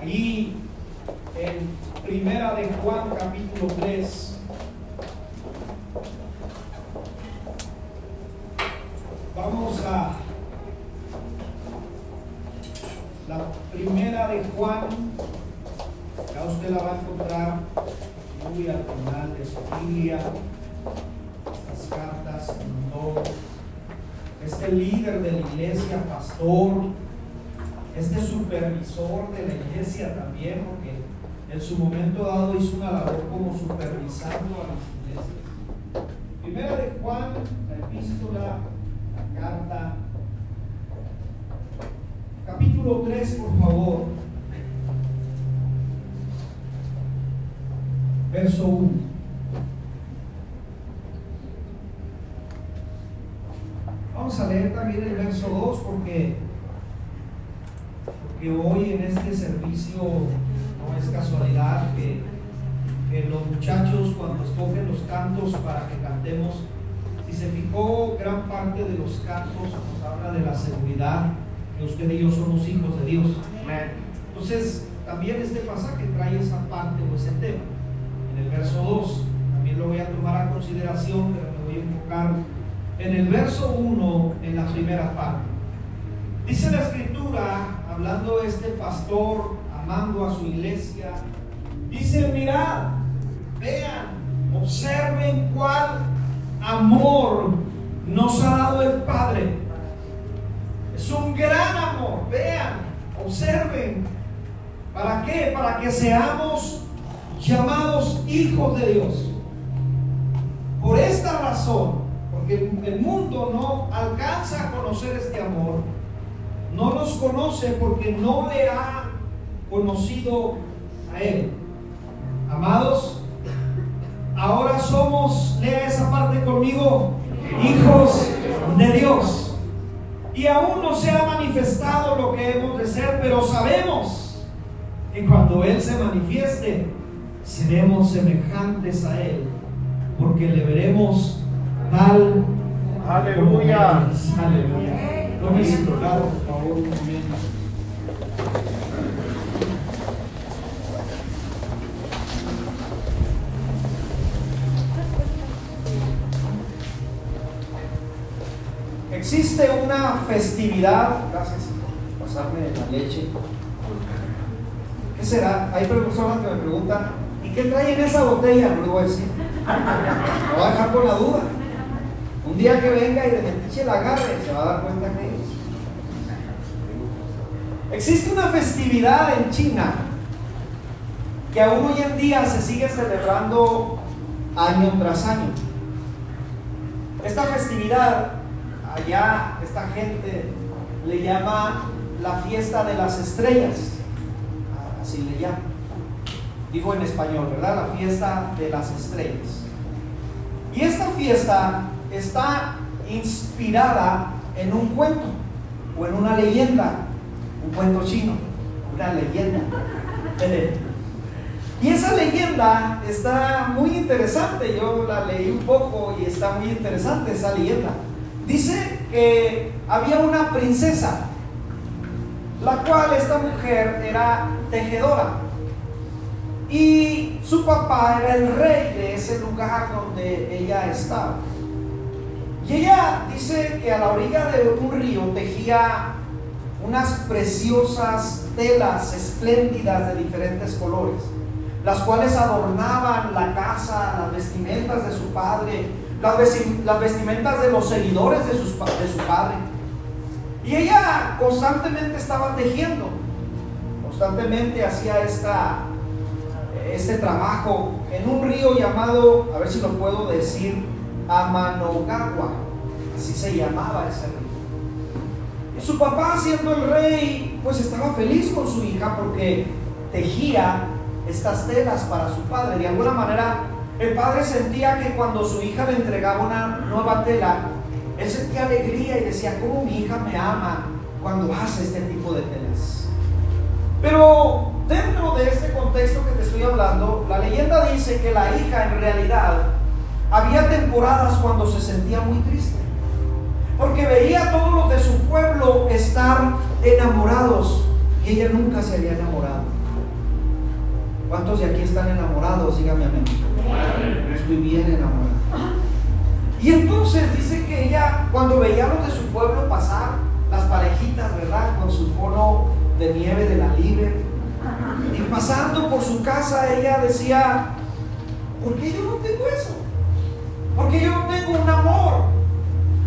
Ahí en Primera de Juan capítulo 3. Vamos a la Primera de Juan. Ya usted la va a encontrar muy al final de su Biblia. Estas cartas mandó este líder de la iglesia, pastor, este supervisor de la iglesia también, porque en su momento dado hizo una labor como supervisando a las iglesias. Primera de Juan, la epístola, la carta, capítulo 3, por favor. Verso 1. Vamos a leer también el verso 2 porque, porque hoy en este servicio no es casualidad que, que, los muchachos cuando escogen los cantos para que cantemos, si se fijó gran parte de los cantos nos habla de la seguridad, que usted y yo somos hijos de Dios. Entonces, también este pasaje trae esa parte o ese tema. En el verso 2, también lo voy a tomar a consideración, pero me voy a enfocar en el verso 1, en la primera parte. Dice la escritura, hablando este pastor, amando a su iglesia, dice, mirad, vean, observen cuál amor nos ha dado el Padre. Es un gran amor, vean, observen. ¿Para qué? Para que seamos llamados hijos de Dios. Por esta razón, porque el mundo no alcanza a conocer este amor, no nos conoce porque no le ha conocido a Él. Amados, ahora somos, lea esa parte conmigo, hijos de Dios. Y aún no se ha manifestado lo que hemos de ser, pero sabemos que cuando Él se manifieste, seremos semejantes a Él, porque le veremos tal. Aleluya. Aleluya. Tome su lugar, por favor, un momento. Existe una festividad, gracias por pasarme la leche. ¿Qué será? Hay personas que me preguntan, ¿y qué trae en esa botella? No voy a decir. Lo voy a dejar con la duda. Un día que venga y de metiche la agarre, se va a dar cuenta que. Existe una festividad en China que aún hoy en día se sigue celebrando año tras año. Esta festividad, allá esta gente le llama la fiesta de las estrellas, así le llama. Digo en español, ¿verdad? La fiesta de las estrellas. Y esta fiesta está inspirada en un cuento o en una leyenda, un cuento chino, una leyenda. Y esa leyenda está muy interesante, yo la leí un poco y está muy interesante esa leyenda. Dice que había una princesa, la cual esta mujer era tejedora. Y su papá era el rey de ese lugar donde ella estaba. Y ella dice que a la orilla de un río tejía unas preciosas telas espléndidas de diferentes colores, las cuales adornaban la casa, las vestimentas de su padre, las, vestimentas de los seguidores de, sus, de su padre. Y ella constantemente estaba tejiendo, constantemente hacía esta, este trabajo en un río llamado, a ver si lo puedo decir, Amanogawa, así se llamaba ese río. Su papá, siendo el rey, pues estaba feliz con su hija porque tejía estas telas para su padre. De alguna manera, el padre sentía que cuando su hija le entregaba una nueva tela, él sentía alegría y decía, ¿cómo mi hija me ama cuando hace este tipo de telas? Pero dentro de este contexto que te estoy hablando, la leyenda dice que la hija en realidad había temporadas cuando se sentía muy triste, porque veía a todos los de su pueblo estar enamorados Y ella nunca se había enamorado. ¿Cuántos de aquí están enamorados? Dígame amén. Estoy bien enamorado. Y entonces dice que ella, cuando veía a los de su pueblo pasar, las parejitas, ¿verdad? Con su cono de nieve de la libre, y pasando por su casa, ella decía, ¿por qué yo no tengo eso? ¿Por qué yo no tengo un amor?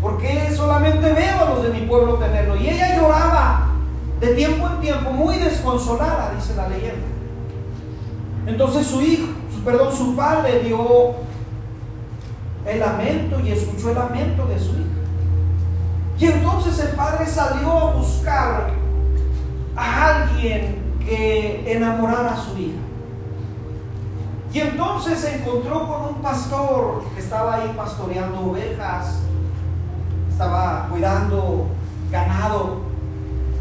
¿Por qué los de mi pueblo tenerlo? Y ella lloraba de tiempo en tiempo, muy desconsolada, dice la leyenda. Entonces su hijo, su, perdón, su padre dio el lamento y escuchó el lamento de su hija. Y entonces el padre salió a buscar a alguien que enamorara a su hija. Y entonces se encontró con un pastor que estaba ahí pastoreando ovejas, estaba cuidando ganado.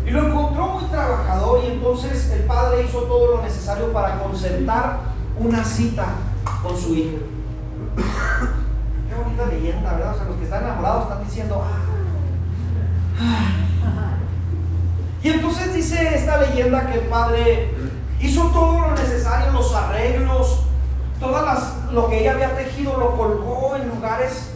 Y lo encontró muy trabajador y entonces el padre hizo todo lo necesario para concertar una cita con su hija. Qué bonita leyenda, ¿verdad? O sea, los que están enamorados están diciendo, ah, y entonces dice esta leyenda que el padre hizo todo lo necesario, los arreglos, todas las, lo que ella había tejido lo colgó en lugares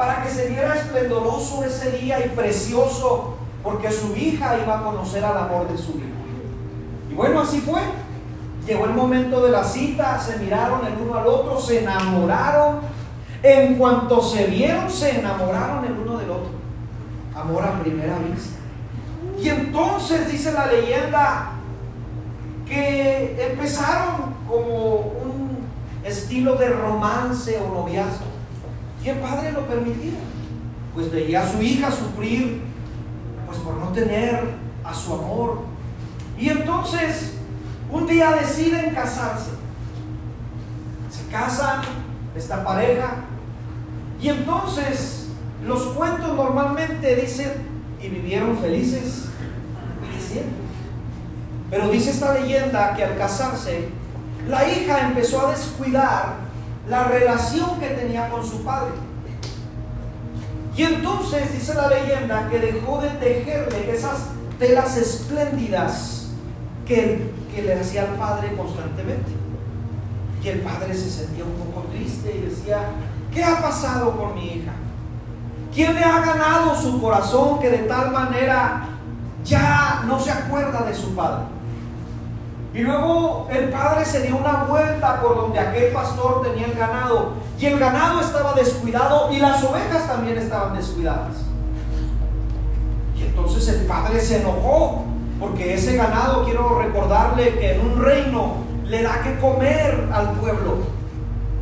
para que se viera esplendoroso ese día y precioso, porque su hija iba a conocer al amor de su vida. Y bueno, así fue. Llegó el momento de la cita, se miraron el uno al otro, se enamoraron. En cuanto se vieron, se enamoraron el uno del otro. Amor a primera vista. Y entonces dice la leyenda que empezaron como un estilo de romance o noviazgo. El padre lo permitía. Pues veía a su hija sufrir pues por no tener a su amor. Y entonces un día deciden casarse. Se casan esta pareja. Y entonces los cuentos normalmente dicen y vivieron felices pero dice esta leyenda que al casarse, la hija empezó a descuidar la relación que tenía con su padre. Y entonces dice la leyenda que dejó de tejerle esas telas espléndidas que, que le hacía al padre constantemente. Y el padre se sentía un poco triste y decía, ¿qué ha pasado con mi hija? ¿Quién le ha ganado su corazón que de tal manera ya no se acuerda de su padre. Y luego el padre se dio una vuelta por donde aquel pastor tenía el ganado. Y el ganado estaba descuidado y las ovejas también estaban descuidadas. Y entonces el padre se enojó porque ese ganado, quiero recordarle que en un reino le da que comer al pueblo.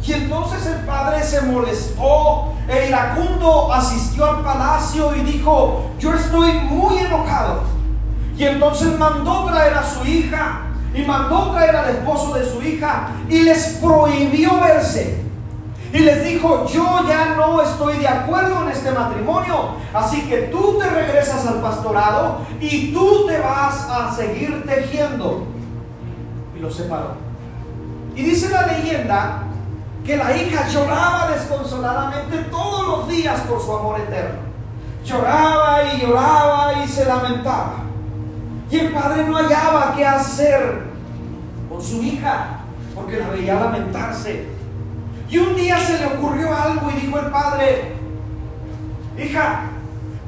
Y entonces el padre se molestó, e iracundo asistió al palacio y dijo, yo estoy muy enojado. Y entonces mandó traer a su hija y mandó traer al esposo de su hija y les prohibió verse. Y les dijo, yo ya no estoy de acuerdo en este matrimonio, así que tú te regresas al pastorado y tú te vas a seguir tejiendo. Y lo separó. Y dice la leyenda que la hija lloraba desconsoladamente todos los días por su amor eterno. Lloraba y lloraba y se lamentaba. Y el padre no hallaba qué hacer con su hija, porque la veía lamentarse. Y un día se le ocurrió algo y dijo el padre, hija,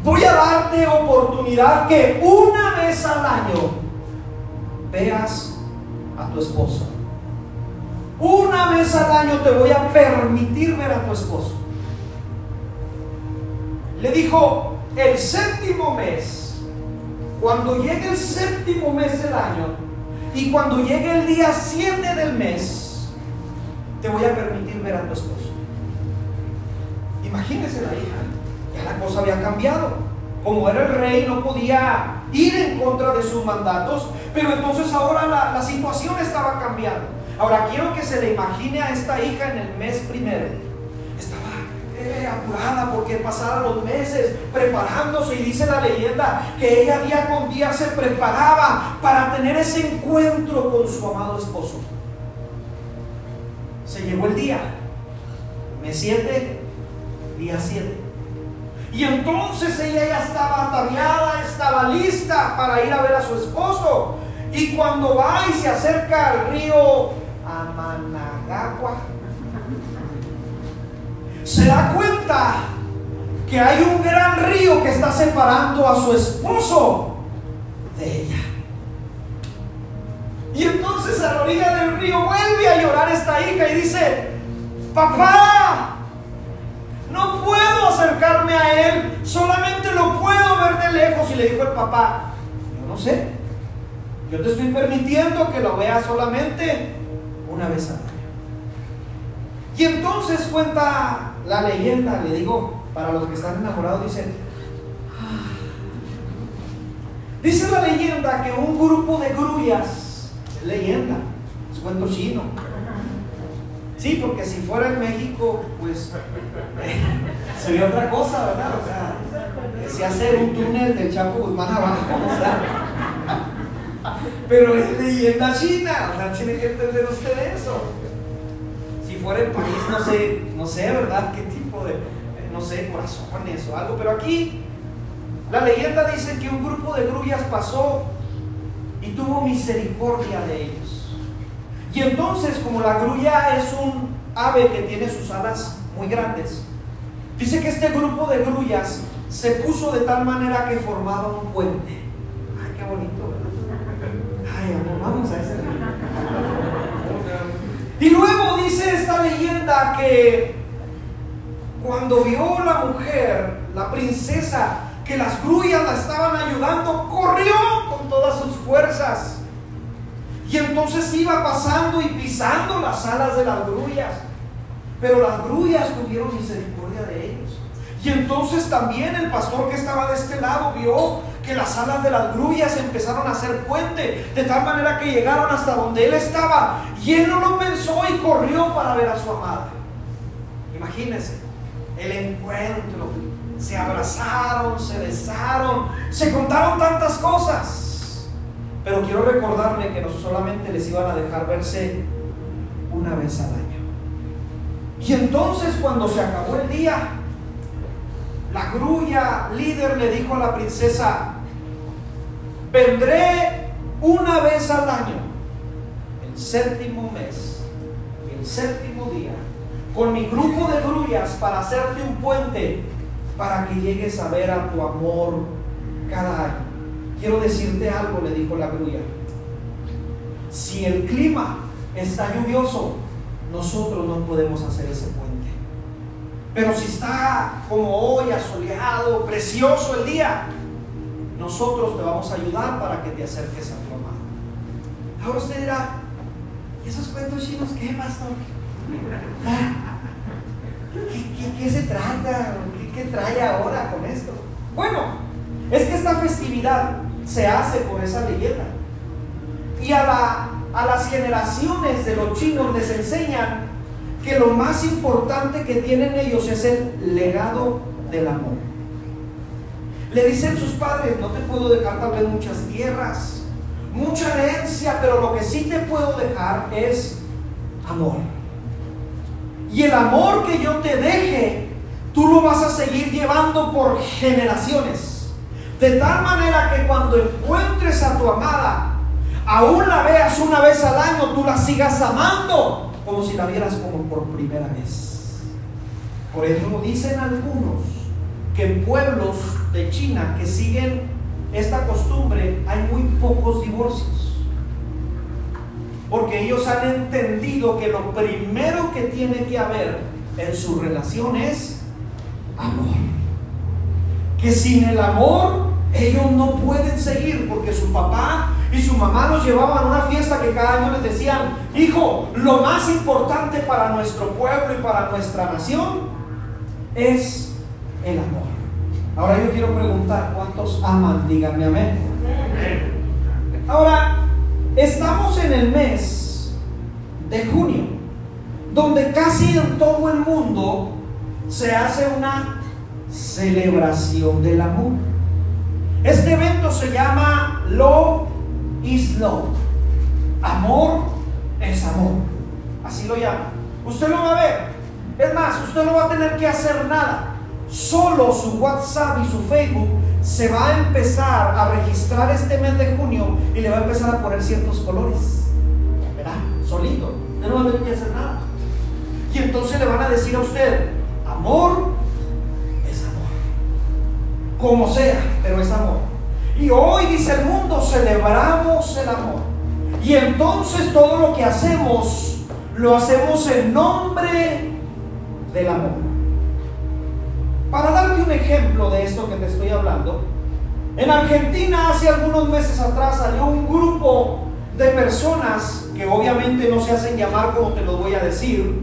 voy a darte oportunidad que una vez al año veas a tu esposa. Una vez al año te voy a permitir ver a tu esposo. Le dijo, el séptimo mes, cuando llegue el séptimo mes del año y cuando llegue el día 7 del mes, te voy a permitir ver a tu esposo. Imagínese la hija, ya la cosa había cambiado. Como era el rey, no podía ir en contra de sus mandatos, pero entonces ahora la, la situación estaba cambiando. Ahora quiero que se le imagine a esta hija en el mes primero. Apurada porque pasaron los meses preparándose y dice la leyenda que ella día con día se preparaba para tener ese encuentro con su amado esposo. Se llegó el día, mes 7, día 7. Y entonces ella ya estaba ataviada, estaba lista para ir a ver a su esposo. Y cuando va y se acerca al río Amanagagua, se da cuenta que hay un gran río que está separando a su esposo de ella. Y entonces a la orilla del río vuelve a llorar esta hija y dice, papá, no puedo acercarme a él, solamente lo puedo ver de lejos. Y le dijo el papá, yo no sé, yo te estoy permitiendo que lo veas solamente una vez al año. Y entonces cuenta la leyenda, le digo, para los que están enamorados, dicen, ah". dice la leyenda que un grupo de grullas, es leyenda, es cuento chino, Sí, porque si fuera en México, pues sería otra cosa, ¿verdad? O sea, se hace un túnel del Chapo Guzmán abajo, sea. Pero es leyenda china, o sea, tiene que entender usted eso. Fuera el país, no sé, no sé, ¿verdad? ¿Qué tipo de, no sé, corazones o algo? Pero aquí, la leyenda dice que un grupo de grullas pasó y tuvo misericordia de ellos. Y entonces, como la grulla es un ave que tiene sus alas muy grandes, dice que este grupo de grullas se puso de tal manera que formaba un puente. Ay, qué bonito, ¿verdad? Ay, amor, vamos a ese. Y luego dice esta leyenda que cuando vio la mujer, la princesa, que las grullas la estaban ayudando, corrió con todas sus fuerzas y entonces iba pasando y pisando las alas de las grullas. Pero las grullas tuvieron misericordia de ellos. Y entonces también el pastor que estaba de este lado vio que las alas de las grullas empezaron a hacer puente, de tal manera que llegaron hasta donde él estaba. Y él no lo pensó y corrió para ver a su amada. Imagínense, el encuentro. Se abrazaron, se besaron, se contaron tantas cosas. Pero quiero recordarle que no solamente les iban a dejar verse una vez al año. Y entonces cuando se acabó el día, la grulla líder le dijo a la princesa, vendré una vez al año, el séptimo mes, el séptimo día, con mi grupo de grullas para hacerte un puente para que llegues a ver a tu amor cada año. Quiero decirte algo, le dijo la grulla. Si el clima está lluvioso, nosotros no podemos hacer ese puente. Pero si está como hoy, asoleado, precioso el día, nosotros te vamos a ayudar para que te acerques a tu amado. Ahora usted dirá, ¿y esos cuentos chinos qué, pastor? ¿Qué, qué se trata? ¿Qué, ¿Qué trae ahora con esto? Bueno, es que esta festividad se hace por esa leyenda. Y a, a las generaciones de los chinos les enseñan que lo más importante que tienen ellos es el legado del amor. Le dicen sus padres, no te puedo dejar tal vez muchas tierras, mucha herencia, pero lo que sí te puedo dejar es amor. Y el amor que yo te deje, tú lo vas a seguir llevando por generaciones. De tal manera que cuando encuentres a tu amada, aún la veas una vez al año, tú la sigas amando como si la vieras como por primera vez. Por eso dicen algunos que en pueblos de China que siguen esta costumbre hay muy pocos divorcios. Porque ellos han entendido que lo primero que tiene que haber en su relación es amor. Que sin el amor ellos no pueden seguir porque su papá y su mamá los llevaban a una fiesta que cada año les decían, hijo, lo más importante para nuestro pueblo y para nuestra nación es el amor. Ahora yo quiero preguntar, ¿cuántos aman? Díganme amén. Ahora, estamos en el mes de junio, donde casi en todo el mundo se hace una celebración del amor. Este evento se llama Love is Love. Amor es amor. Así lo llama. Usted lo va a ver. Es más, usted no va a tener que hacer nada. Solo su WhatsApp y su Facebook se va a empezar a registrar este mes de junio y le va a empezar a poner ciertos colores. ¿Verdad? Solito. No va a tener que hacer nada. Y entonces le van a decir a usted, amor. Como sea, pero es amor. Y hoy, dice el mundo, celebramos el amor. Y entonces todo lo que hacemos, lo hacemos en nombre del amor. Para darte un ejemplo de esto que te estoy hablando, en Argentina hace algunos meses atrás salió un grupo de personas que obviamente no se hacen llamar como te lo voy a decir,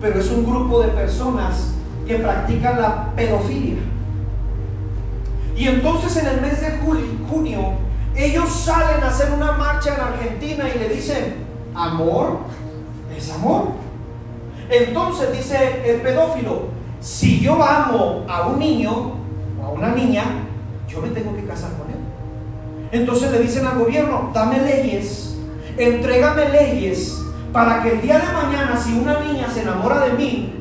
pero es un grupo de personas que practican la pedofilia. Y entonces en el mes de junio, ellos salen a hacer una marcha en Argentina y le dicen, amor es amor. Entonces dice el pedófilo, si yo amo a un niño o a una niña, yo me tengo que casar con él. Entonces le dicen al gobierno, dame leyes, entrégame leyes para que el día de mañana, si una niña se enamora de mí,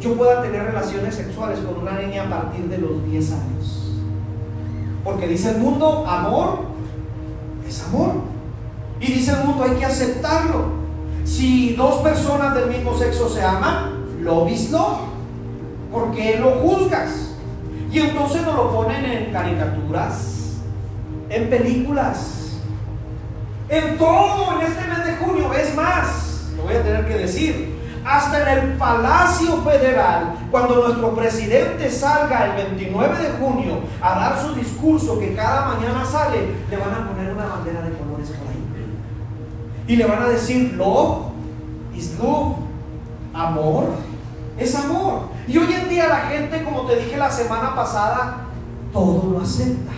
yo pueda tener relaciones sexuales con una niña a partir de los 10 años. Porque dice el mundo, amor es amor. Y dice el mundo, hay que aceptarlo. Si dos personas del mismo sexo se aman, lo visto ¿Por qué lo juzgas? Y entonces nos lo ponen en caricaturas, en películas, en todo en este mes de junio. Es más, lo voy a tener que decir, hasta en el Palacio Federal, cuando nuestro presidente salga el 29 de junio a dar su discurso que cada mañana sale, le van a poner una bandera de colores por ahí. Y le van a decir, love is love, amor es amor. Y hoy en día la gente, como te dije la semana pasada, todo lo acepta.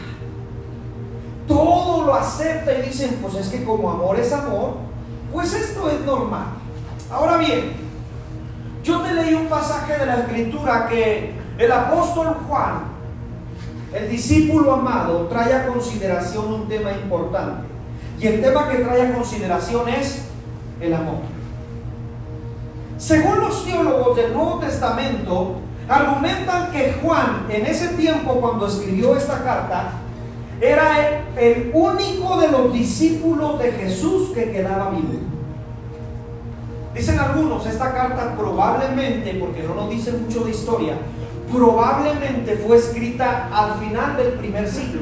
Todo lo acepta y dicen, pues es que como amor es amor, pues esto es normal. Ahora bien, yo te leí un pasaje de la escritura que el apóstol Juan, el discípulo amado, trae a consideración un tema importante. Y el tema que trae a consideración es el amor. Según los teólogos del Nuevo Testamento, argumentan que Juan en ese tiempo cuando escribió esta carta era el único de los discípulos de Jesús que quedaba vivo. Dicen algunos, esta carta probablemente, porque no nos dice mucho de historia, probablemente fue escrita al final del primer siglo.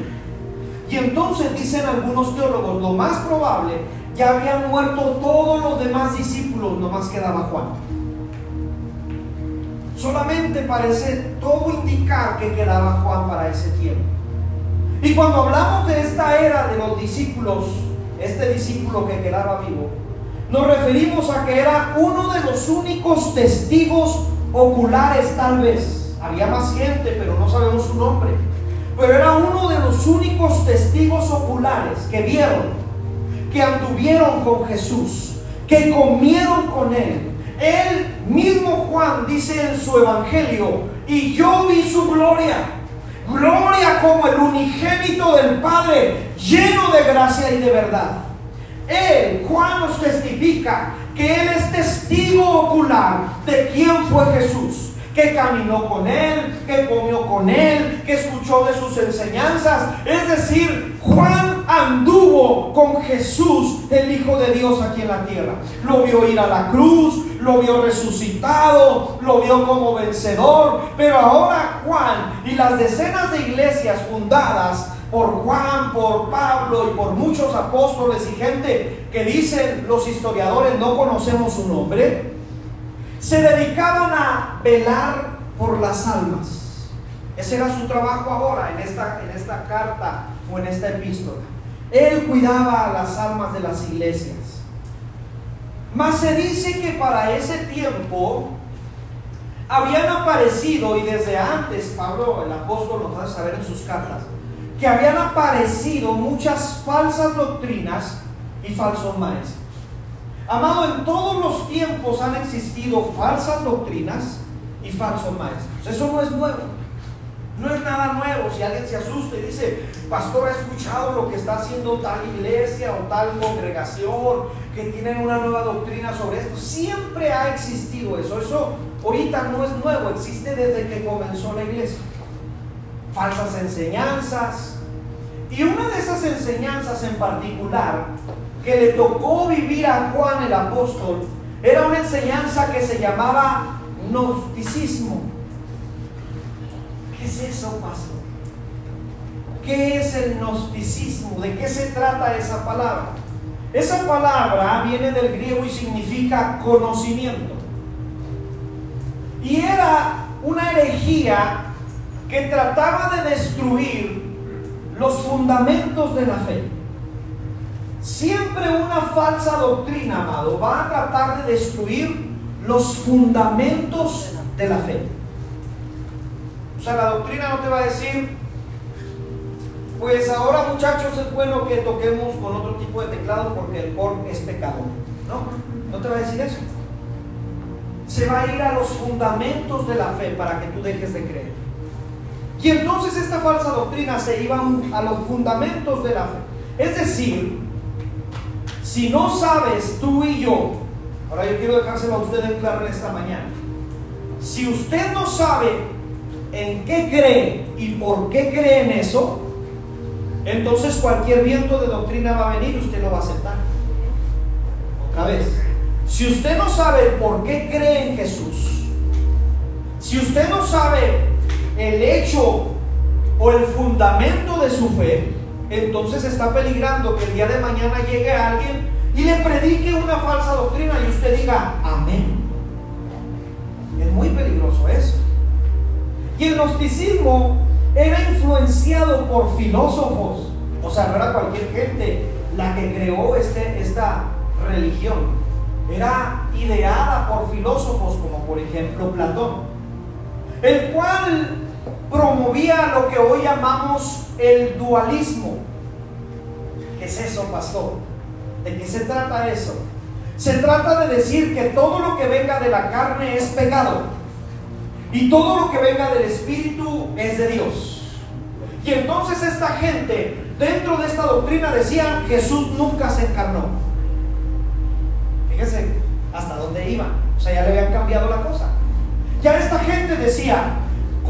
Y entonces dicen algunos teólogos, lo más probable, ya habían muerto todos los demás discípulos, nomás quedaba Juan. Solamente parece todo indicar que quedaba Juan para ese tiempo. Y cuando hablamos de esta era de los discípulos, este discípulo que quedaba vivo, nos referimos a que era uno de los únicos testigos oculares tal vez. Había más gente, pero no sabemos su nombre. Pero era uno de los únicos testigos oculares que vieron, que anduvieron con Jesús, que comieron con él, él mismo Juan dice en su evangelio, y yo vi su gloria, gloria como el unigénito del Padre, lleno de gracia y de verdad. Él, Juan nos testifica que Él es testigo ocular de quién fue Jesús que caminó con él, que comió con él, que escuchó de sus enseñanzas. Es decir, Juan anduvo con Jesús, el Hijo de Dios aquí en la tierra. Lo vio ir a la cruz, lo vio resucitado, lo vio como vencedor. Pero ahora Juan y las decenas de iglesias fundadas por Juan, por Pablo y por muchos apóstoles y gente que dicen los historiadores no conocemos su nombre, se dedicaban a velar por las almas. Ese era su trabajo ahora en esta, en esta carta o en esta epístola. Él cuidaba a las almas de las iglesias. Mas se dice que para ese tiempo habían aparecido, y desde antes Pablo, el apóstol, nos hace saber en sus cartas, que habían aparecido muchas falsas doctrinas y falsos maestros. Amado, en todos los tiempos han existido falsas doctrinas y falsos maestros. Eso no es nuevo. No es nada nuevo. Si alguien se asusta y dice, pastor, ha escuchado lo que está haciendo tal iglesia o tal congregación, que tienen una nueva doctrina sobre esto. Siempre ha existido eso. Eso ahorita no es nuevo, existe desde que comenzó la iglesia. Falsas enseñanzas. Y una de esas enseñanzas en particular que le tocó vivir a Juan el apóstol era una enseñanza que se llamaba gnosticismo. ¿Qué es eso, pastor? ¿Qué es el gnosticismo? ¿De qué se trata esa palabra? Esa palabra viene del griego y significa conocimiento. Y era una herejía que trataba de destruir los fundamentos de la fe. Siempre una falsa doctrina, amado, va a tratar de destruir los fundamentos de la fe. O sea, la doctrina no te va a decir, pues ahora muchachos es bueno que toquemos con otro tipo de teclado porque el pork es pecado. No, no te va a decir eso. Se va a ir a los fundamentos de la fe para que tú dejes de creer. Y entonces esta falsa doctrina se iba a los fundamentos de la fe. Es decir, si no sabes tú y yo, ahora yo quiero dejárselo a usted en claro en esta mañana, si usted no sabe en qué cree y por qué cree en eso, entonces cualquier viento de doctrina va a venir y usted lo va a aceptar. Otra vez, si usted no sabe por qué cree en Jesús, si usted no sabe el hecho o el fundamento de su fe, entonces está peligrando que el día de mañana llegue alguien y le predique una falsa doctrina y usted diga, amén. Es muy peligroso eso. Y el gnosticismo era influenciado por filósofos, o sea, no era cualquier gente la que creó este, esta religión, era ideada por filósofos como por ejemplo Platón, el cual promovía lo que hoy llamamos el dualismo. ¿Qué es eso, pastor? ¿De qué se trata eso? Se trata de decir que todo lo que venga de la carne es pecado y todo lo que venga del Espíritu es de Dios. Y entonces esta gente, dentro de esta doctrina, decían, Jesús nunca se encarnó. Fíjense hasta dónde iban. O sea, ya le habían cambiado la cosa. Ya esta gente decía,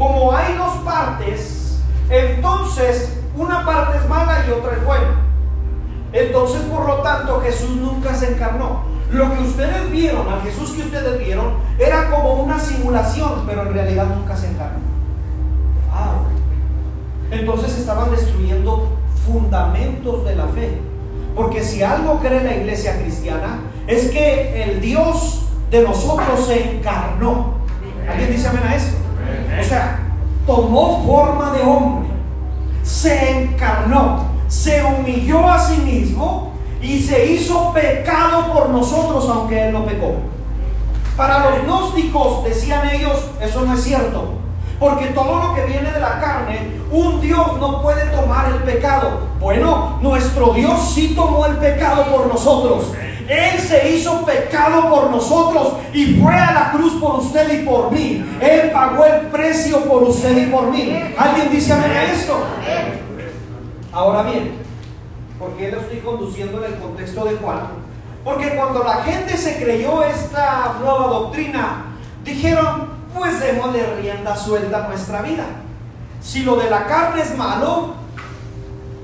como hay dos partes, entonces una parte es mala y otra es buena. Entonces, por lo tanto, Jesús nunca se encarnó. Lo que ustedes vieron, al Jesús que ustedes vieron, era como una simulación, pero en realidad nunca se encarnó. Entonces estaban destruyendo fundamentos de la fe. Porque si algo cree la iglesia cristiana, es que el Dios de nosotros se encarnó. ¿Alguien dice amén a eso? O sea, tomó forma de hombre, se encarnó, se humilló a sí mismo y se hizo pecado por nosotros, aunque Él no pecó. Para los gnósticos, decían ellos, eso no es cierto. Porque todo lo que viene de la carne, un Dios no puede tomar el pecado. Bueno, nuestro Dios sí tomó el pecado por nosotros. Él se hizo pecado por nosotros y fue a la cruz por usted y por mí. Él pagó el precio por usted y por mí. ¿Alguien dice amén a esto? Ahora bien, ¿por qué lo estoy conduciendo en el contexto de Juan? Porque cuando la gente se creyó esta nueva doctrina, dijeron, pues démosle rienda suelta a nuestra vida. Si lo de la carne es malo,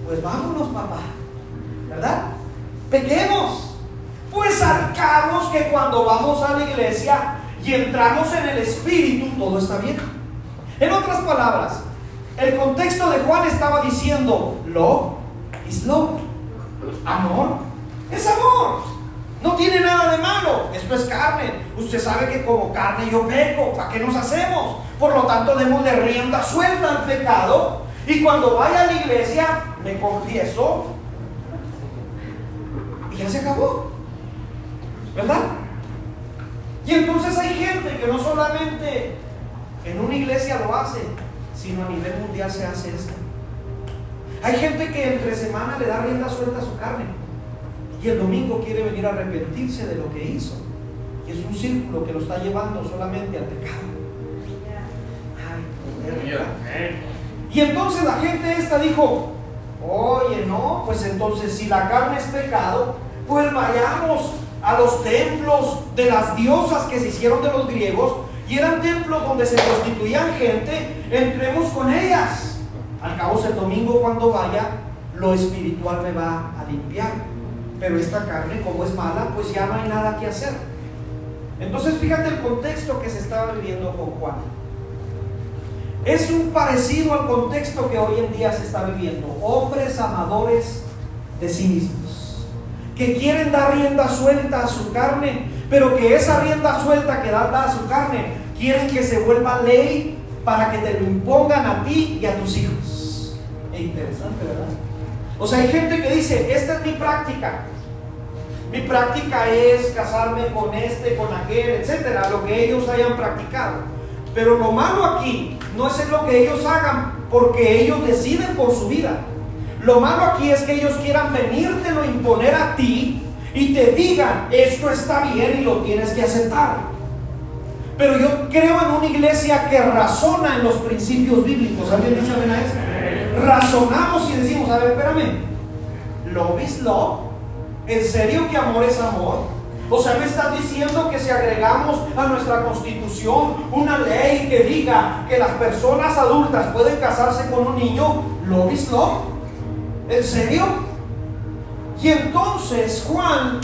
pues vámonos, papá. ¿Verdad? Pequemos. Pues al que cuando vamos a la iglesia y entramos en el Espíritu, todo está bien. En otras palabras, el contexto de Juan estaba diciendo, love is love. Amor es amor. No tiene nada de malo. Esto es carne. Usted sabe que como carne yo peco. ¿Para qué nos hacemos? Por lo tanto, de rienda suelta al pecado. Y cuando vaya a la iglesia, me confieso. Y ya se acabó. ¿Verdad? Y entonces hay gente que no solamente en una iglesia lo hace, sino a nivel mundial se hace esto. Hay gente que entre semana le da rienda suelta a su carne y el domingo quiere venir a arrepentirse de lo que hizo. Y es un círculo que lo está llevando solamente al pecado. y entonces la gente esta dijo, oye, no, pues entonces si la carne es pecado, pues vayamos a los templos de las diosas que se hicieron de los griegos y eran templos donde se constituían gente, entremos con ellas. Al cabo el domingo cuando vaya, lo espiritual me va a limpiar. Pero esta carne, como es mala, pues ya no hay nada que hacer. Entonces fíjate el contexto que se estaba viviendo con Juan. Es un parecido al contexto que hoy en día se está viviendo. Hombres amadores de sí mismos, que quieren dar rienda suelta a su carne, pero que esa rienda suelta que da a su carne, quieren que se vuelva ley para que te lo impongan a ti y a tus hijos. Es interesante, ¿verdad? O sea, hay gente que dice, esta es mi práctica. Mi práctica es casarme con este, con aquel, etcétera, lo que ellos hayan practicado. Pero lo malo aquí no es lo que ellos hagan porque ellos deciden por su vida. Lo malo aquí es que ellos quieran venírtelo imponer a ti y te digan, esto está bien y lo tienes que aceptar. Pero yo creo en una iglesia que razona en los principios bíblicos. ¿Alguien dice amén a eso? Razonamos y decimos, a ver, espérame, love is love. ¿En serio que amor es amor? O sea, me estás diciendo que si agregamos a nuestra constitución una ley que diga que las personas adultas pueden casarse con un niño, ¿lo visto? ¿En serio? Y entonces Juan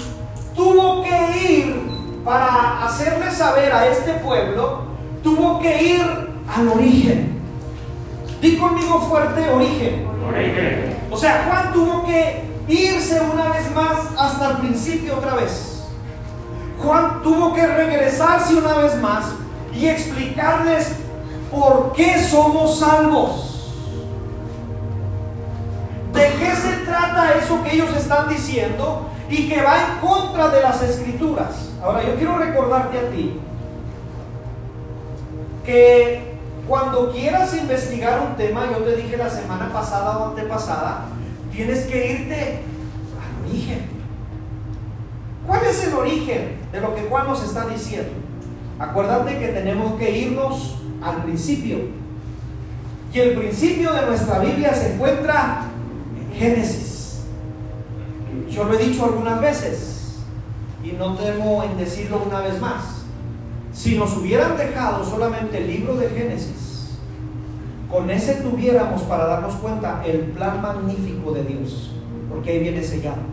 tuvo que ir para hacerle saber a este pueblo, tuvo que ir al origen. Di conmigo fuerte origen. origen. O sea, Juan tuvo que irse una vez más hasta el principio otra vez. Juan tuvo que regresarse una vez más y explicarles por qué somos salvos. ¿De qué se trata eso que ellos están diciendo y que va en contra de las escrituras? Ahora yo quiero recordarte a ti que cuando quieras investigar un tema, yo te dije la semana pasada o antepasada, tienes que irte al origen. ¿Cuál es el origen de lo que Juan nos está diciendo? Acuérdate que tenemos que irnos al principio. Y el principio de nuestra Biblia se encuentra en Génesis. Yo lo he dicho algunas veces y no temo en decirlo una vez más. Si nos hubieran dejado solamente el libro de Génesis, con ese tuviéramos para darnos cuenta el plan magnífico de Dios, porque ahí viene sellado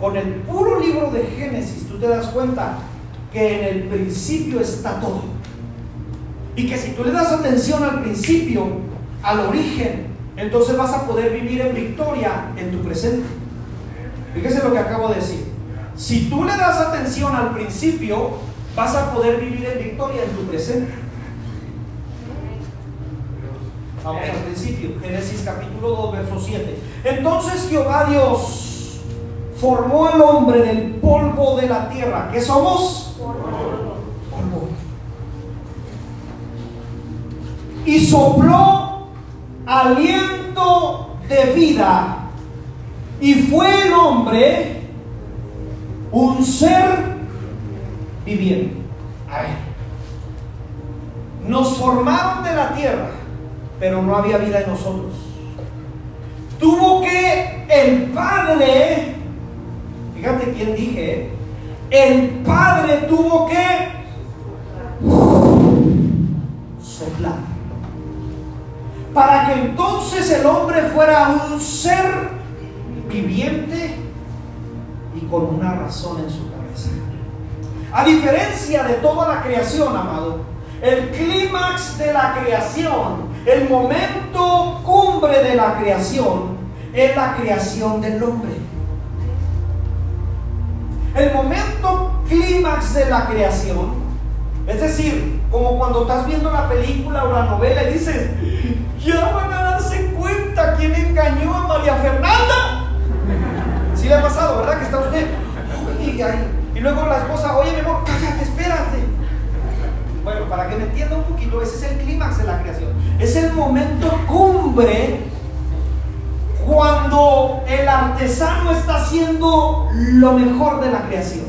con el puro libro de Génesis, tú te das cuenta que en el principio está todo. Y que si tú le das atención al principio, al origen, entonces vas a poder vivir en victoria en tu presente. Fíjese lo que acabo de decir. Si tú le das atención al principio, vas a poder vivir en victoria en tu presente. Vamos al principio, Génesis capítulo 2, verso 7. Entonces Jehová Dios formó al hombre del polvo de la tierra. ¿Qué somos? Polvo. Y sopló aliento de vida. Y fue el hombre un ser viviente. A ver. Nos formaron de la tierra, pero no había vida en nosotros. Tuvo que el Padre Fíjate quién dije, el Padre tuvo que soplar. Para que entonces el hombre fuera un ser viviente y con una razón en su cabeza. A diferencia de toda la creación, amado, el clímax de la creación, el momento cumbre de la creación, es la creación del hombre. El momento clímax de la creación, es decir, como cuando estás viendo la película o la novela y dices, ya van a darse cuenta quién engañó a María Fernanda. Sí le ha pasado, ¿verdad? Que está usted. y luego la esposa, oye mi amor, cállate, espérate. Bueno, para que me entienda un poquito, ese es el clímax de la creación. Es el momento cumbre cuando el artesano está haciendo lo mejor de la creación.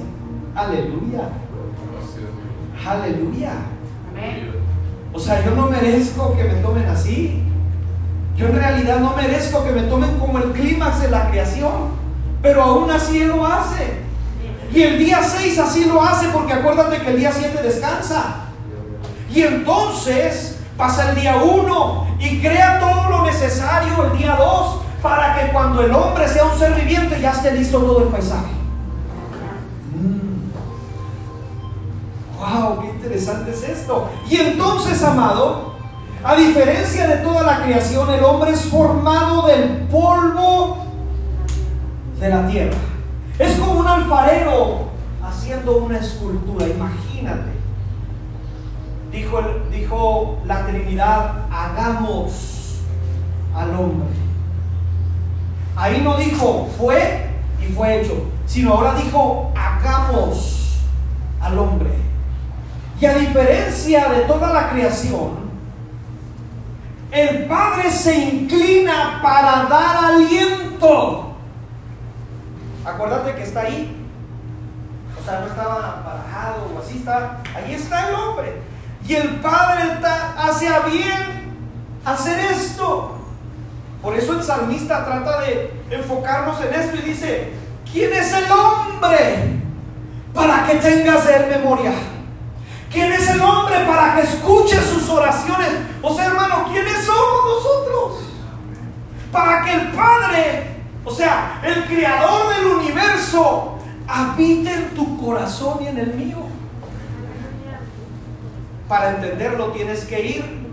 Aleluya. Aleluya. O sea, yo no merezco que me tomen así. Yo en realidad no merezco que me tomen como el clímax de la creación. Pero aún así Él lo hace. Y el día 6 así lo hace porque acuérdate que el día 7 descansa. Y entonces pasa el día 1 y crea todo lo necesario el día 2 para que cuando el hombre sea un ser viviente ya esté listo todo el paisaje. ¡Wow! ¡Qué interesante es esto! Y entonces, amado, a diferencia de toda la creación, el hombre es formado del polvo de la tierra. Es como un alfarero haciendo una escultura, imagínate. Dijo, dijo la Trinidad, hagamos al hombre. Ahí no dijo fue y fue hecho, sino ahora dijo hagamos al hombre. Y a diferencia de toda la creación, el Padre se inclina para dar aliento. Acuérdate que está ahí. O sea, no estaba parado o así está. Ahí está el hombre. Y el Padre está, hace a bien hacer esto. Por eso el salmista trata de enfocarnos en esto y dice, ¿quién es el hombre para que tengas en memoria? ¿Quién es el hombre para que escuche sus oraciones? O sea, hermano, ¿quiénes somos nosotros? Para que el Padre, o sea, el creador del universo, habite en tu corazón y en el mío. Para entenderlo tienes que ir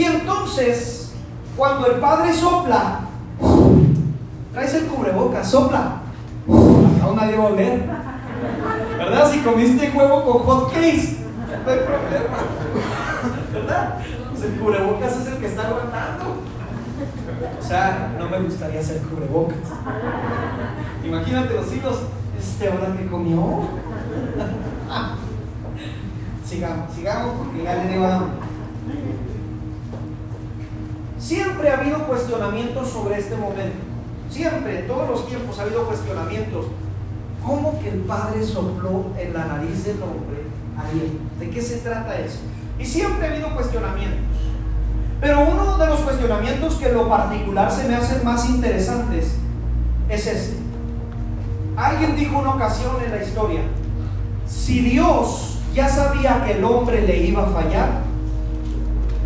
Y entonces, cuando el Padre sopla, traes el cubrebocas, sopla. Aún nadie va a oler. ¿Verdad? Si comiste huevo con hot case, no hay problema. ¿Verdad? Pues el cubrebocas es el que está aguantando. O sea, no me gustaría hacer cubrebocas. Imagínate los hijos, este ahora que comió. sigamos, sigamos porque ya le a Siempre ha habido cuestionamientos sobre este momento. Siempre, en todos los tiempos ha habido cuestionamientos. ¿Cómo que el Padre sopló en la nariz del hombre alguien? ¿De qué se trata eso? Y siempre ha habido cuestionamientos. Pero uno de los cuestionamientos que en lo particular se me hacen más interesantes es este. Alguien dijo una ocasión en la historia, si Dios ya sabía que el hombre le iba a fallar,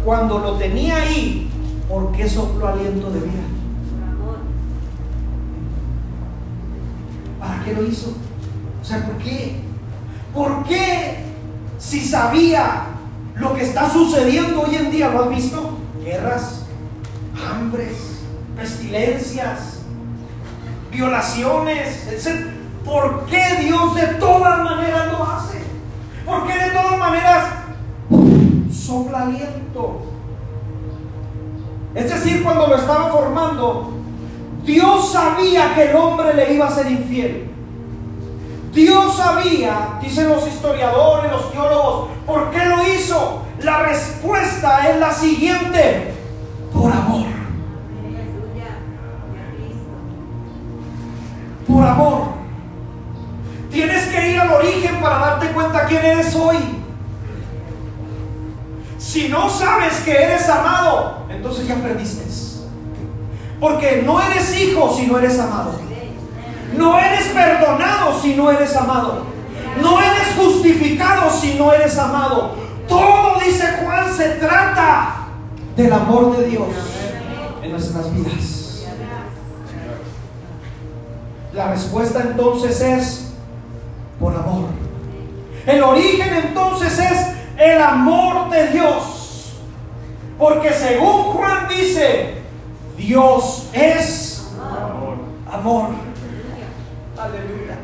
cuando lo tenía ahí, ¿por qué sopló aliento de vida? Qué lo hizo? O sea, ¿por qué? ¿Por qué si sabía lo que está sucediendo hoy en día, ¿lo has visto? Guerras, hambres, pestilencias, violaciones, etc. ¿Por qué Dios de todas maneras lo hace? ¿Por qué de todas maneras sopla aliento? Es decir, cuando lo estaba formando, Dios sabía que el hombre le iba a ser infiel. Dios sabía, dicen los historiadores, los teólogos, ¿por qué lo hizo? La respuesta es la siguiente, por amor. Por amor. Tienes que ir al origen para darte cuenta quién eres hoy. Si no sabes que eres amado, entonces ya perdiste. Porque no eres hijo si no eres amado. No eres perdonado si no eres amado. No eres justificado si no eres amado. Todo, dice Juan, se trata del amor de Dios en nuestras vidas. La respuesta entonces es por amor. El origen entonces es el amor de Dios. Porque según Juan dice, Dios es amor. Aleluya.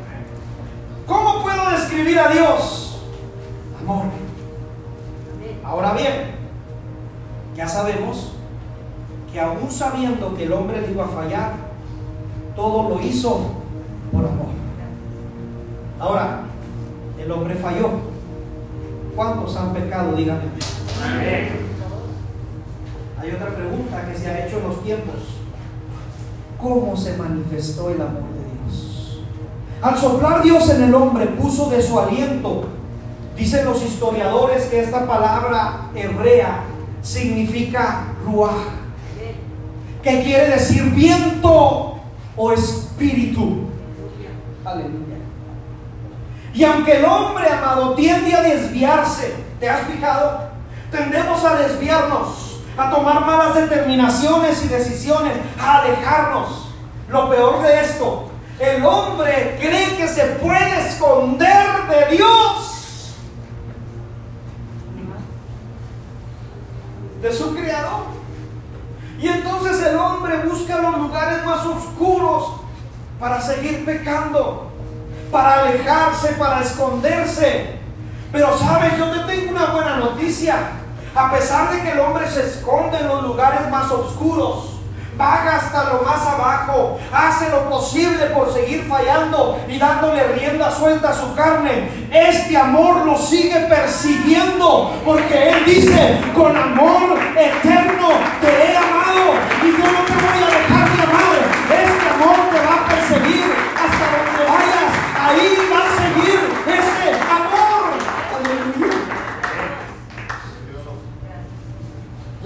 ¿Cómo puedo describir a Dios? Amor. Ahora bien, ya sabemos que aún sabiendo que el hombre le iba a fallar, todo lo hizo por amor. Ahora, el hombre falló. ¿Cuántos han pecado? Díganme. Hay otra pregunta que se ha hecho en los tiempos. ¿Cómo se manifestó el amor? Al soplar Dios en el hombre puso de su aliento. Dicen los historiadores que esta palabra hebrea significa ruaj, que quiere decir viento o espíritu. Aleluya. Y aunque el hombre, amado, tiende a desviarse, ¿te has fijado? Tendemos a desviarnos, a tomar malas determinaciones y decisiones, a alejarnos. Lo peor de esto, el hombre cree que se puede esconder de Dios, de su creador. Y entonces el hombre busca los lugares más oscuros para seguir pecando, para alejarse, para esconderse. Pero sabes, yo te tengo una buena noticia. A pesar de que el hombre se esconde en los lugares más oscuros, vaga hasta lo más abajo, hace lo posible por seguir fallando y dándole rienda suelta a su carne. Este amor lo sigue persiguiendo porque Él dice, con amor eterno te he amado y yo no te voy a dejar de amar. Este amor te va a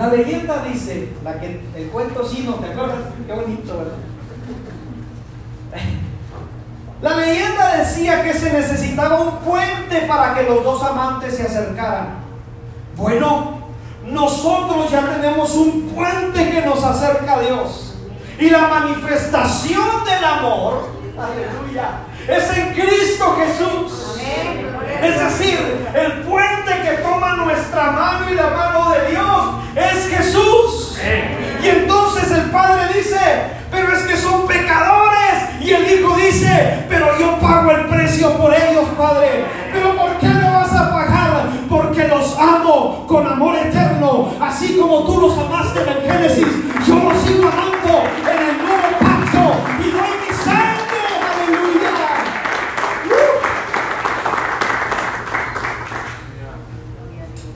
La leyenda dice, la que el cuento chino, ¿te acuerdas? Qué bonito, ¿verdad? La leyenda decía que se necesitaba un puente para que los dos amantes se acercaran. Bueno, nosotros ya tenemos un puente que nos acerca a Dios. Y la manifestación del amor, aleluya, es en Cristo Jesús. Es decir, el puente que toma nuestra mano y la mano de Dios es Jesús. Y entonces el Padre dice, pero es que son pecadores. Y el Hijo dice, pero yo pago el precio por ellos, Padre. Pero ¿por qué lo vas a pagar? Porque los amo con amor eterno. Así como tú los amaste en el Génesis, yo los sigo amando en el nuevo pacto. Y doy mi sangre. Aleluya.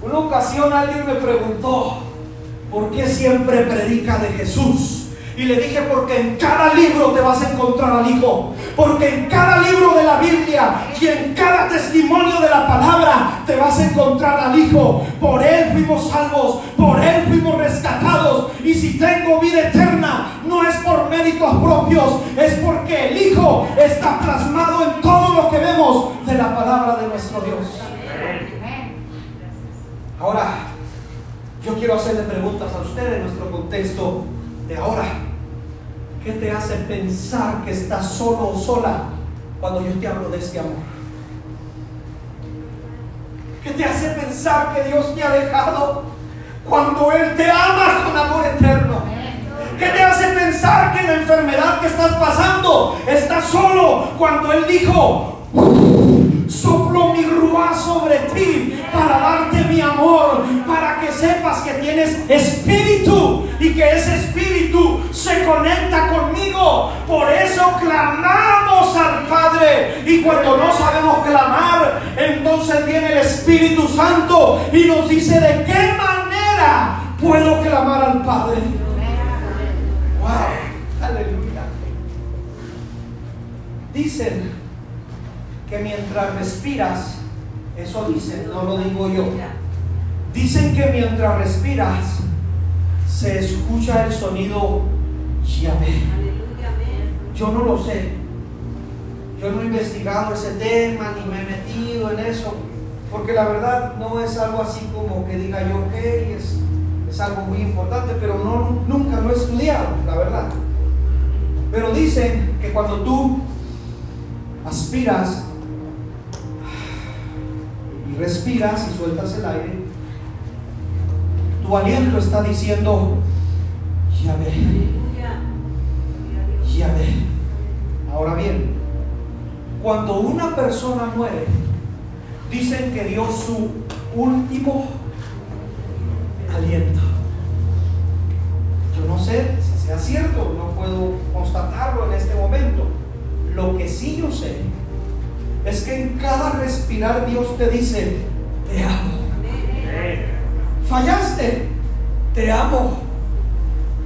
Una ocasión alguien me preguntó, ¿por qué siempre predica de Jesús? Y le dije, porque en cada libro te vas a encontrar al Hijo. Porque en cada libro de la Biblia y en cada testimonio de la palabra te vas a encontrar al Hijo. Por Él fuimos salvos, por Él fuimos rescatados. Y si tengo vida eterna, no es por méritos propios, es porque el Hijo está plasmado en todo lo que vemos de la palabra de nuestro Dios. Ahora, yo quiero hacerle preguntas a usted en nuestro contexto de ahora. ¿Qué te hace pensar que estás solo o sola cuando yo te hablo de este amor? ¿Qué te hace pensar que Dios te ha dejado cuando Él te ama con amor eterno? ¿Qué te hace pensar que la enfermedad que estás pasando estás solo cuando Él dijo, soplo mi ruá sobre ti para darte mi amor, para que sepas que tienes espíritu y que ese espíritu se conecta conmigo. Por eso clamamos al Padre y cuando no sabemos clamar, entonces viene el Espíritu Santo y nos dice de qué manera puedo clamar al Padre. Wow, aleluya. Dicen que mientras respiras, eso dicen, no lo digo yo. Dicen que mientras respiras se escucha el sonido Yahvé. Yo no lo sé. Yo no he investigado ese tema ni me he metido en eso, porque la verdad no es algo así como que diga yo, ok, es, es algo muy importante, pero no, nunca lo he estudiado, la verdad. Pero dicen que cuando tú aspiras respiras y sueltas el aire, tu aliento está diciendo, ya ve, ya ve. Ahora bien, cuando una persona muere, dicen que dio su último aliento. Yo no sé si sea cierto, no puedo constatarlo en este momento. Lo que sí yo sé es que en cada respirar Dios te dice, te amo. Fallaste, te amo.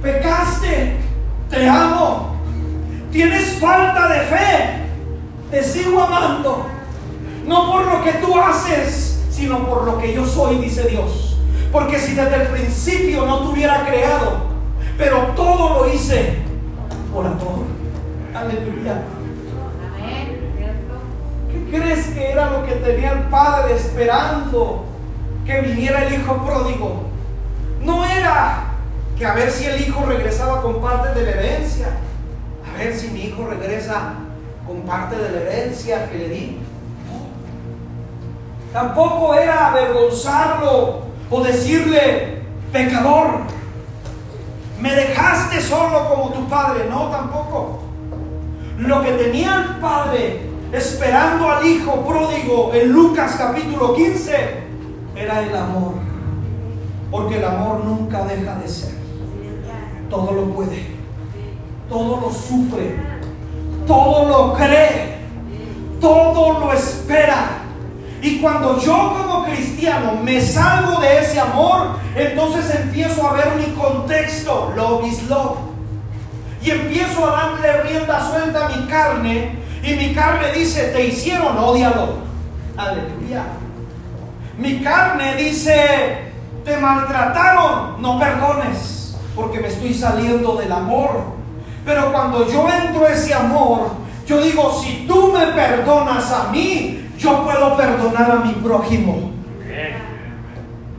Pecaste, te amo. Tienes falta de fe, te sigo amando. No por lo que tú haces, sino por lo que yo soy, dice Dios. Porque si desde el principio no te hubiera creado, pero todo lo hice por amor. Aleluya. ¿Qué crees que era lo que tenía el padre esperando que viniera el hijo pródigo? No era que a ver si el hijo regresaba con parte de la herencia. A ver si mi hijo regresa con parte de la herencia que le di. Tampoco era avergonzarlo o decirle, pecador, me dejaste solo como tu padre. No, tampoco. Lo que tenía el padre esperando al hijo pródigo en Lucas capítulo 15 era el amor. Porque el amor nunca deja de ser. Todo lo puede. Todo lo sufre. Todo lo cree. Todo lo espera y cuando yo como cristiano me salgo de ese amor, entonces empiezo a ver mi contexto, love is. Y empiezo a darle rienda suelta a mi carne y mi carne dice, te hicieron, odialo. Aleluya. Mi carne dice, te maltrataron, no perdones, porque me estoy saliendo del amor. Pero cuando yo entro ese amor, yo digo, si tú me perdonas a mí, yo puedo perdonar a mi prójimo.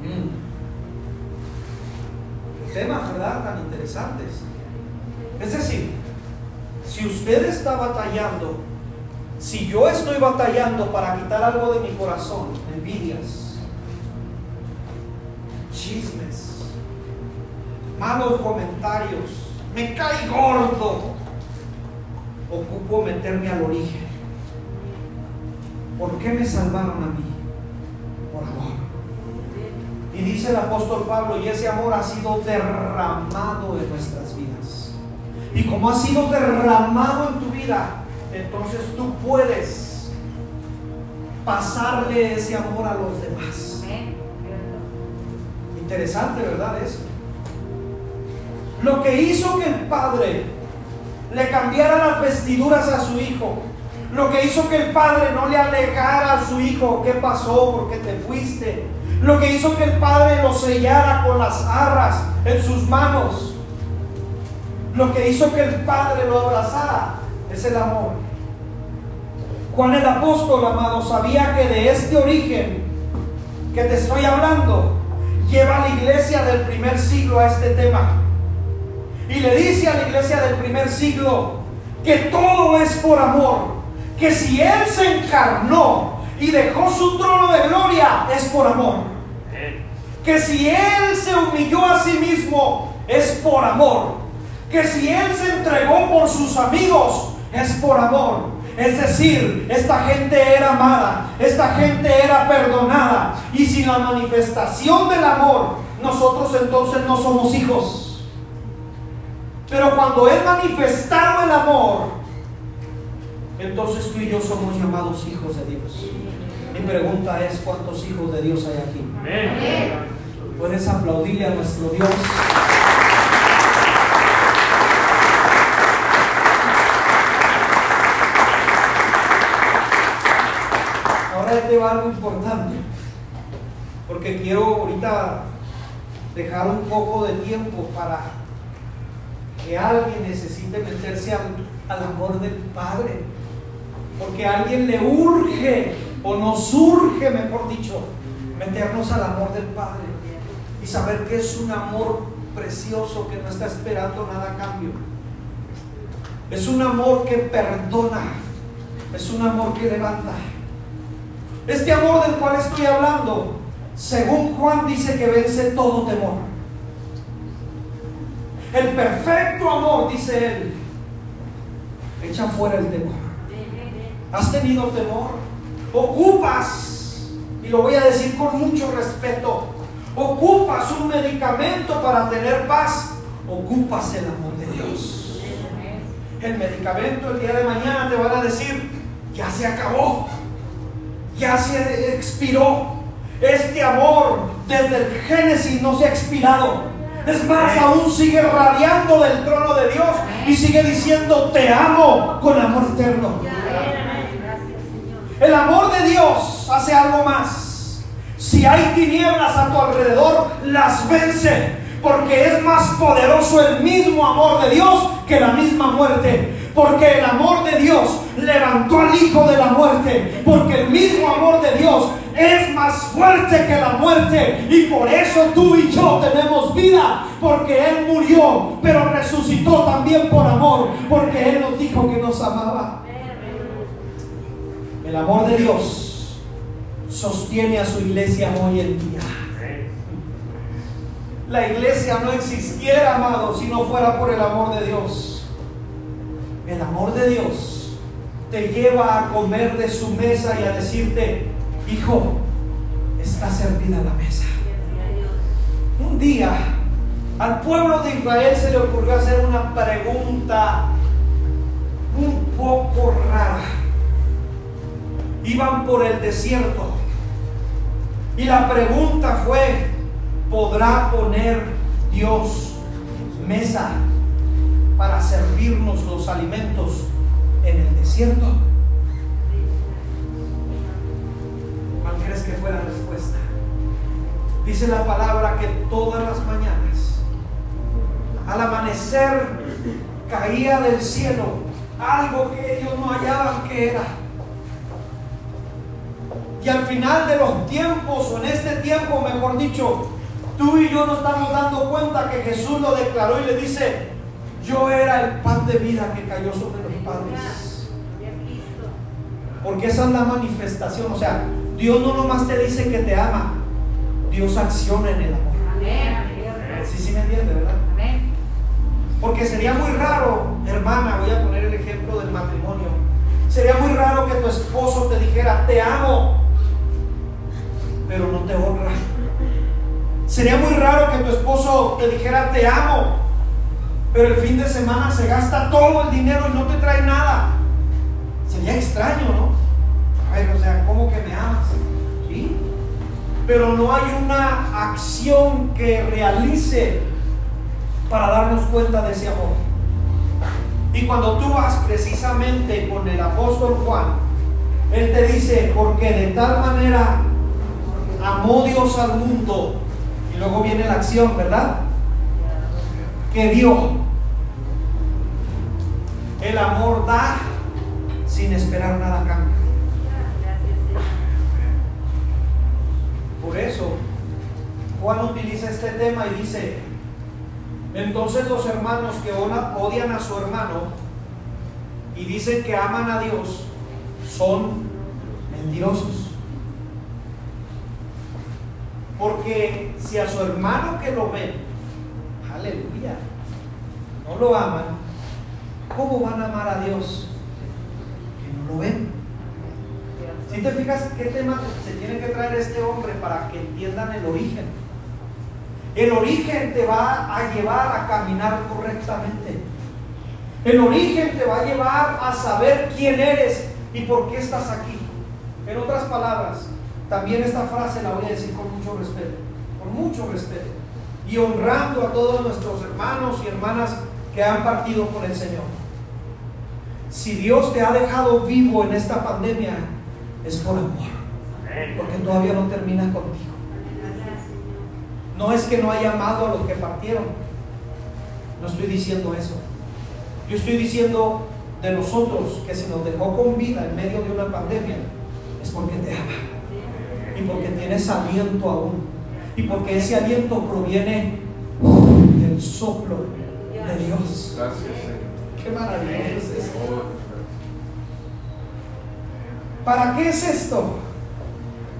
Mm. Temas, ¿verdad? Tan interesantes. Es decir, si usted está batallando, si yo estoy batallando para quitar algo de mi corazón, envidias, chismes, malos comentarios, me cae gordo, ocupo meterme al origen. ¿Por qué me salvaron a mí? Por amor. Y dice el apóstol Pablo, y ese amor ha sido derramado en nuestras vidas. Y como ha sido derramado en tu vida, entonces tú puedes pasarle ese amor a los demás. Interesante, ¿verdad? Eso. Lo que hizo que el padre le cambiara las vestiduras a su hijo lo que hizo que el padre no le alegara a su hijo qué pasó, por qué te fuiste. Lo que hizo que el padre lo sellara con las arras en sus manos. Lo que hizo que el padre lo abrazara es el amor. Juan el apóstol, amado, sabía que de este origen que te estoy hablando, lleva a la iglesia del primer siglo a este tema. Y le dice a la iglesia del primer siglo que todo es por amor que si Él se encarnó y dejó su trono de gloria es por amor. Que si Él se humilló a sí mismo es por amor. Que si Él se entregó por sus amigos es por amor. Es decir, esta gente era amada, esta gente era perdonada. Y sin la manifestación del amor, nosotros entonces no somos hijos. Pero cuando Él manifestado el amor, entonces tú y yo somos llamados hijos de Dios. Mi pregunta es, ¿cuántos hijos de Dios hay aquí? ¿Puedes aplaudirle a nuestro Dios? Ahora te va algo importante, porque quiero ahorita dejar un poco de tiempo para que alguien necesite meterse al amor del Padre porque a alguien le urge, o nos urge, mejor dicho, meternos al amor del Padre y saber que es un amor precioso que no está esperando nada a cambio. Es un amor que perdona, es un amor que levanta. Este amor del cual estoy hablando, según Juan dice que vence todo temor. El perfecto amor, dice él, echa fuera el temor. ¿Has tenido temor? Ocupas, y lo voy a decir con mucho respeto, ocupas un medicamento para tener paz, ocupas el amor de Dios. El medicamento el día de mañana te van a decir, ya se acabó, ya se expiró. Este amor desde el Génesis no se ha expirado. Es más, aún sigue radiando del trono de Dios y sigue diciendo, te amo con amor eterno. El amor de Dios hace algo más. Si hay tinieblas a tu alrededor, las vence. Porque es más poderoso el mismo amor de Dios que la misma muerte. Porque el amor de Dios levantó al Hijo de la muerte porque el mismo amor de Dios es más fuerte que la muerte y por eso tú y yo tenemos vida, porque Él murió, pero resucitó también por amor, porque Él nos dijo que nos amaba. El amor de Dios sostiene a su iglesia hoy en día. La iglesia no existiera, amado, si no fuera por el amor de Dios. El amor de Dios te lleva a comer de su mesa y a decirte, hijo, está servida la mesa. Un día al pueblo de Israel se le ocurrió hacer una pregunta un poco rara. Iban por el desierto y la pregunta fue, ¿podrá poner Dios mesa para servirnos los alimentos en el desierto? ¿Cuál crees que fue la respuesta? Dice la palabra que todas las mañanas, al amanecer, caía del cielo algo que ellos no hallaban que era. Y al final de los tiempos, o en este tiempo, mejor dicho, tú y yo nos estamos dando cuenta que Jesús lo declaró y le dice, yo era el pan de vida que cayó sobre los padres. Porque esa es la manifestación, o sea, Dios no nomás te dice que te ama, Dios acciona en el amor. Sí, sí me entiende, ¿verdad? Porque sería muy raro, hermana, voy a poner el ejemplo del matrimonio. Sería muy raro que tu esposo te dijera, te amo, pero no te honra. Sería muy raro que tu esposo te dijera, te amo, pero el fin de semana se gasta todo el dinero y no te trae nada. Sería extraño, ¿no? A ver, o sea, ¿cómo que me amas? ¿Sí? Pero no hay una acción que realice para darnos cuenta de ese amor. Y cuando tú vas precisamente con el apóstol Juan, él te dice, porque de tal manera amó Dios al mundo, y luego viene la acción, ¿verdad? Que dio. El amor da sin esperar nada a cambio. Por eso, Juan utiliza este tema y dice, entonces los hermanos que odian a su hermano y dicen que aman a Dios son mentirosos. Porque si a su hermano que lo ven, aleluya, no lo aman, ¿cómo van a amar a Dios que no lo ven? Si te fijas qué tema se tiene que traer este hombre para que entiendan el origen. El origen te va a llevar a caminar correctamente. El origen te va a llevar a saber quién eres y por qué estás aquí. En otras palabras, también esta frase la voy a decir con mucho respeto, con mucho respeto, y honrando a todos nuestros hermanos y hermanas que han partido con el Señor. Si Dios te ha dejado vivo en esta pandemia, es por amor, porque todavía no termina contigo. No es que no haya amado a los que partieron, no estoy diciendo eso. Yo estoy diciendo de nosotros que si nos dejó con vida en medio de una pandemia, es porque te ama y porque tienes aliento aún y porque ese aliento proviene del soplo de Dios. Gracias, Maravilloso es eso. ¿Para qué es esto?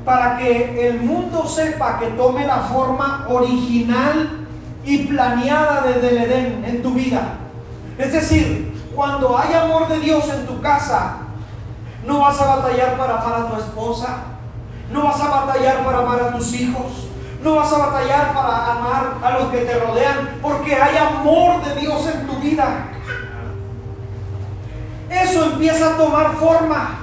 Para que el mundo sepa que tome la forma original y planeada desde el Edén en tu vida. Es decir, cuando hay amor de Dios en tu casa, no vas a batallar para amar a tu esposa, no vas a batallar para amar a tus hijos, no vas a batallar para amar a los que te rodean, porque hay amor de Dios en tu vida. Eso empieza a tomar forma.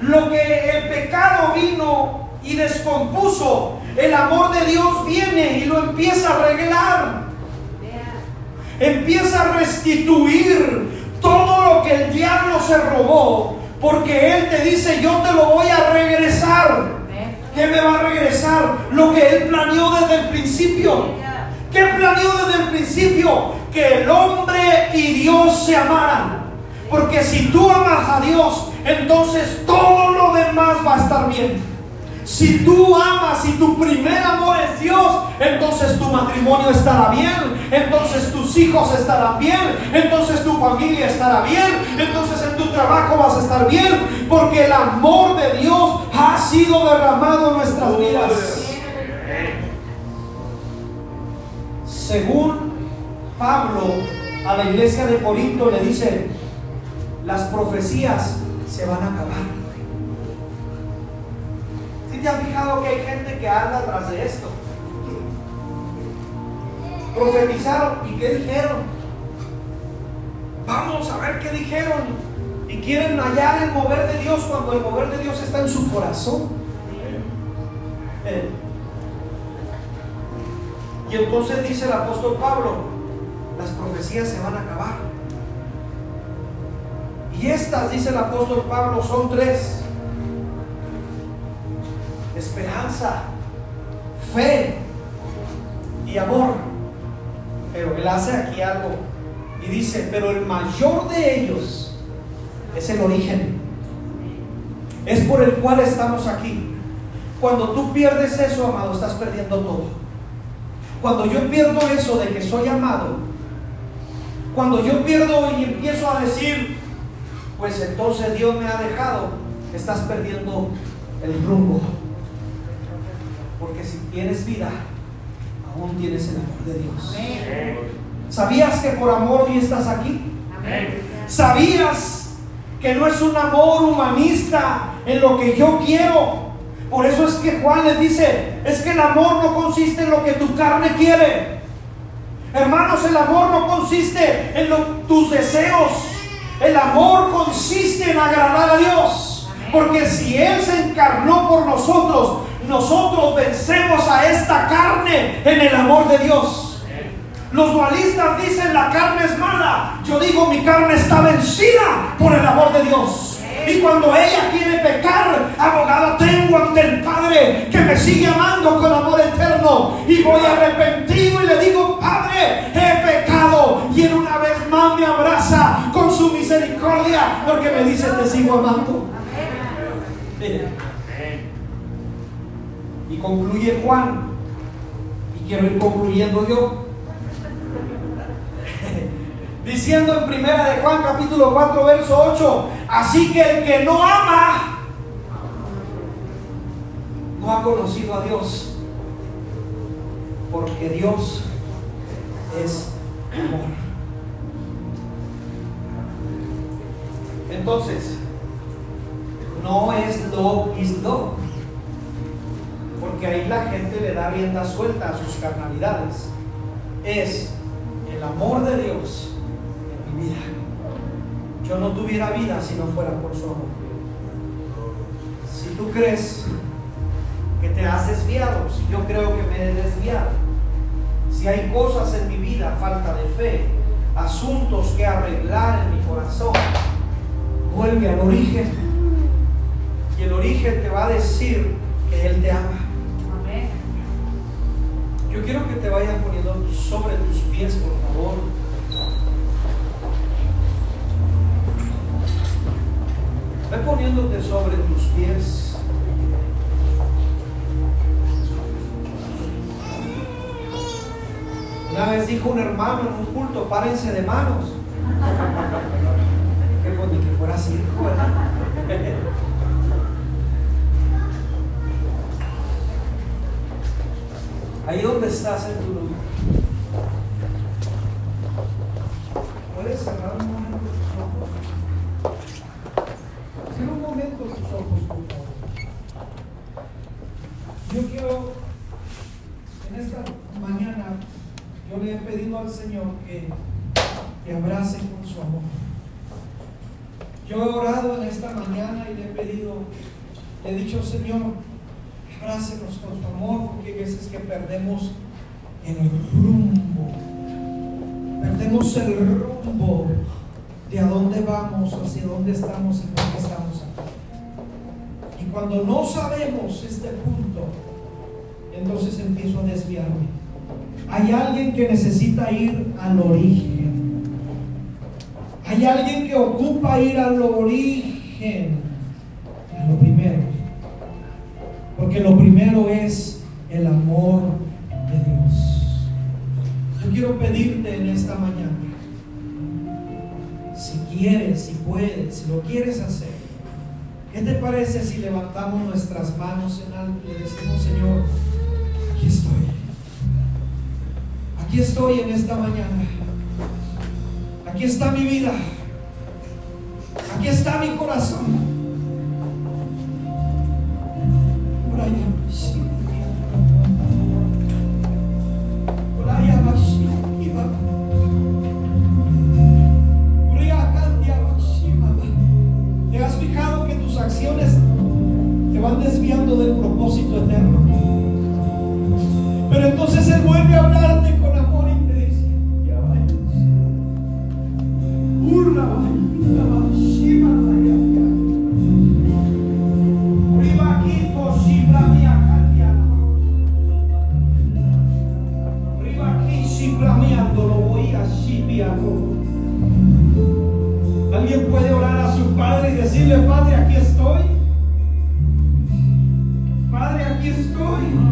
Lo que el pecado vino y descompuso, el amor de Dios viene y lo empieza a arreglar. Empieza a restituir todo lo que el diablo se robó, porque Él te dice, yo te lo voy a regresar. ¿Qué me va a regresar? Lo que Él planeó desde el principio. ¿Qué planeó desde el principio? Que el hombre y Dios se amaran Porque si tú amas a Dios, entonces todo lo demás va a estar bien. Si tú amas y tu primer amor es Dios, entonces tu matrimonio estará bien, entonces tus hijos estarán bien, entonces tu familia estará bien, entonces en tu trabajo vas a estar bien, porque el amor de Dios ha sido derramado en nuestras vidas. Según Pablo a la iglesia de Corinto le dice, las profecías se van a acabar. ¿Sí te has fijado que hay gente que anda atrás de esto? Profetizaron y qué dijeron. Vamos a ver qué dijeron. Y quieren hallar el mover de Dios cuando el mover de Dios está en su corazón. Y entonces dice el apóstol Pablo, las profecías se van a acabar. Y estas, dice el apóstol Pablo, son tres. Esperanza, fe y amor. Pero él hace aquí algo y dice, pero el mayor de ellos es el origen. Es por el cual estamos aquí. Cuando tú pierdes eso, amado, estás perdiendo todo. Cuando yo pierdo eso de que soy amado, cuando yo pierdo y empiezo a decir, pues entonces Dios me ha dejado, estás perdiendo el rumbo. Porque si tienes vida, aún tienes el amor de Dios. ¿Sabías que por amor hoy estás aquí? ¿Sabías que no es un amor humanista en lo que yo quiero, por eso es que Juan les dice, es que el amor no consiste en lo que tu carne quiere. Hermanos, el amor no consiste en tus deseos. El amor consiste en agradar a Dios. Porque si Él se encarnó por nosotros, nosotros vencemos a esta carne en el amor de Dios. Los dualistas dicen la carne es mala. Yo digo mi carne está vencida por el amor de Dios. Y cuando ella quiere pecar, abogado tengo ante el Padre que me sigue amando con amor eterno. Y voy arrepentido y le digo, Padre, he pecado. Él una vez más me abraza con su misericordia porque me dice, te sigo amando. Y concluye Juan. Y quiero ir concluyendo yo diciendo en primera de Juan capítulo 4 verso 8, así que el que no ama no ha conocido a Dios, porque Dios es amor. Entonces, no es lo is lo, porque ahí la gente le da rienda suelta a sus carnalidades. Es el amor de Dios vida. Yo no tuviera vida si no fuera por su amor. Si tú crees que te has desviado, si yo creo que me he desviado, si hay cosas en mi vida, falta de fe, asuntos que arreglar en mi corazón, vuelve al origen. Y el origen te va a decir que Él te ama. Yo quiero que te vayan poniendo sobre tus pies, por favor. Ve poniéndote sobre tus pies. Una vez dijo un hermano en un culto, párense de manos. Bonito que fuera circo. Ahí donde estás en tu lugar. Puedes cerrar un momento tus ojos un momento tus ojos, por favor. Yo quiero, en esta mañana, yo le he pedido al Señor que te abrace con su amor. Yo he orado en esta mañana y le he pedido, le he dicho, Señor, abrácenos con su amor, porque hay veces que perdemos el rumbo. Perdemos el rumbo de a dónde vamos, hacia dónde estamos y por qué estamos aquí. Y cuando no sabemos este punto, entonces empiezo a desviarme. Hay alguien que necesita ir al origen. Hay alguien que ocupa ir al origen, a lo primero. Porque lo primero es el amor de Dios. Yo quiero pedirte en esta mañana, si quieres, si puedes, si lo quieres hacer, ¿qué te parece si levantamos nuestras manos en alto y decimos, Señor, aquí estoy? Aquí estoy en esta mañana. Aquí está mi vida. Aquí está mi corazón. ¿Te Alguien puede orar a su padre y decirle, Padre, aquí estoy. Padre, aquí estoy.